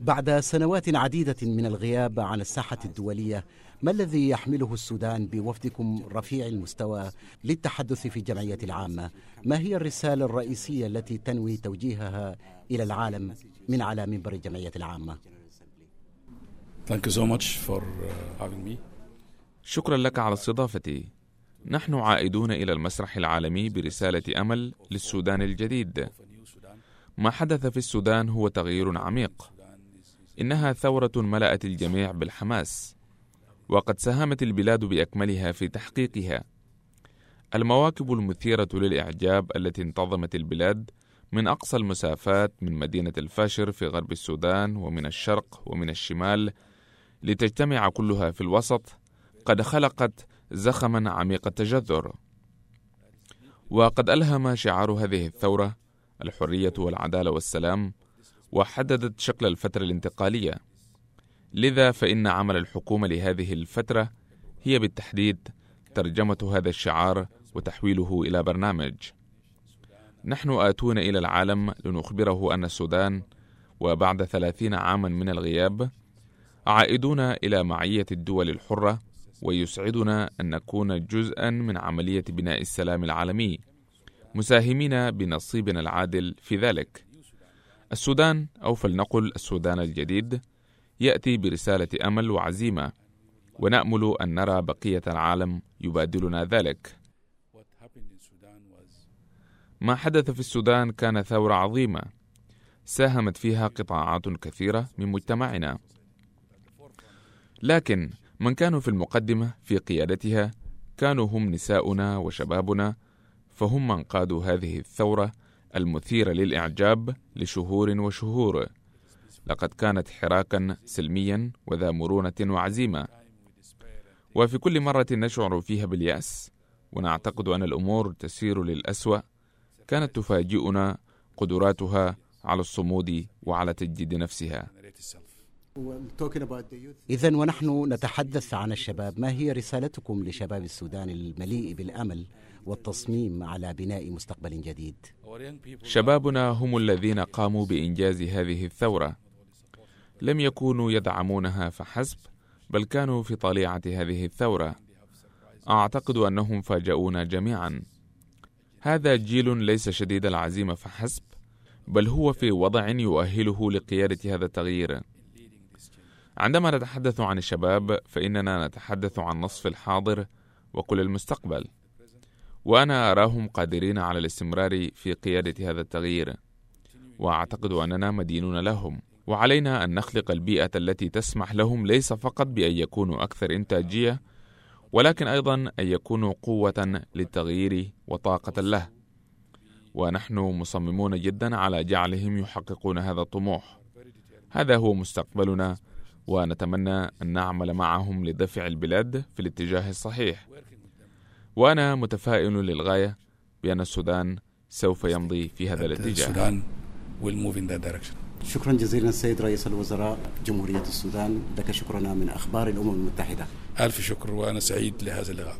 بعد سنوات عديدة من الغياب عن الساحة الدولية ما الذي يحمله السودان بوفدكم رفيع المستوى للتحدث في الجمعية العامة؟ ما هي الرسالة الرئيسية التي تنوي توجيهها إلى العالم من على منبر الجمعية العامة؟ Uh. شكرا لك على استضافتي. نحن عائدون إلى المسرح العالمي برسالة أمل للسودان الجديد. ما حدث في السودان هو تغيير عميق. إنها ثورة ملأت الجميع بالحماس وقد ساهمت البلاد بأكملها في تحقيقها. المواكب المثيرة للإعجاب التي انتظمت البلاد من أقصى المسافات من مدينة الفاشر في غرب السودان ومن الشرق ومن الشمال لتجتمع كلها في الوسط قد خلقت زخما عميق التجذر. وقد ألهم شعار هذه الثورة الحرية والعدالة والسلام وحددت شكل الفترة الانتقالية. لذا فإن عمل الحكومة لهذه الفترة هي بالتحديد ترجمة هذا الشعار وتحويله إلى برنامج. نحن آتون إلى العالم لنخبره أن السودان وبعد ثلاثين عاما من الغياب عائدون إلى معية الدول الحرة ويسعدنا أن نكون جزءا من عملية بناء السلام العالمي. مساهمين بنصيبنا العادل في ذلك. السودان أو فلنقل السودان الجديد يأتي برسالة أمل وعزيمة ونأمل أن نرى بقية العالم يبادلنا ذلك. ما حدث في السودان كان ثورة عظيمة ساهمت فيها قطاعات كثيرة من مجتمعنا. لكن من كانوا في المقدمة في قيادتها كانوا هم نساؤنا وشبابنا فهم من قادوا هذه الثورة المثيرة للإعجاب لشهور وشهور. لقد كانت حراكا سلميا وذا مرونة وعزيمة. وفي كل مرة نشعر فيها باليأس ونعتقد أن الأمور تسير للأسوأ كانت تفاجئنا قدراتها على الصمود وعلى تجديد نفسها. إذا ونحن نتحدث عن الشباب. ما هي رسالتكم لشباب السودان المليء بالأمل والتصميم على بناء مستقبل جديد؟ شبابنا هم الذين قاموا بإنجاز هذه الثورة. لم يكونوا يدعمونها فحسب بل كانوا في طليعة هذه الثورة. أعتقد أنهم فاجؤونا جميعا. هذا جيل ليس شديد العزيمة فحسب بل هو في وضع يؤهله لقيادة هذا التغيير. عندما نتحدث عن الشباب فإننا نتحدث عن نصف الحاضر وكل المستقبل. وأنا أراهم قادرين على الاستمرار في قيادة هذا التغيير. وأعتقد أننا مدينون لهم. وعلينا أن نخلق البيئة التي تسمح لهم ليس فقط بأن يكونوا أكثر إنتاجية ولكن أيضا أن يكونوا قوة للتغيير وطاقة له. ونحن مصممون جدا على جعلهم يحققون هذا الطموح. هذا هو مستقبلنا ونتمنى أن نعمل معهم لدفع البلاد في الاتجاه الصحيح. وأنا متفائل للغاية بأن السودان سوف يمضي في هذا الاتجاه. شكرا جزيلا السيد رئيس الوزراء جمهورية السودان. لك شكرنا من أخبار الأمم المتحدة. ألف شكر وأنا سعيد لهذا اللقاء.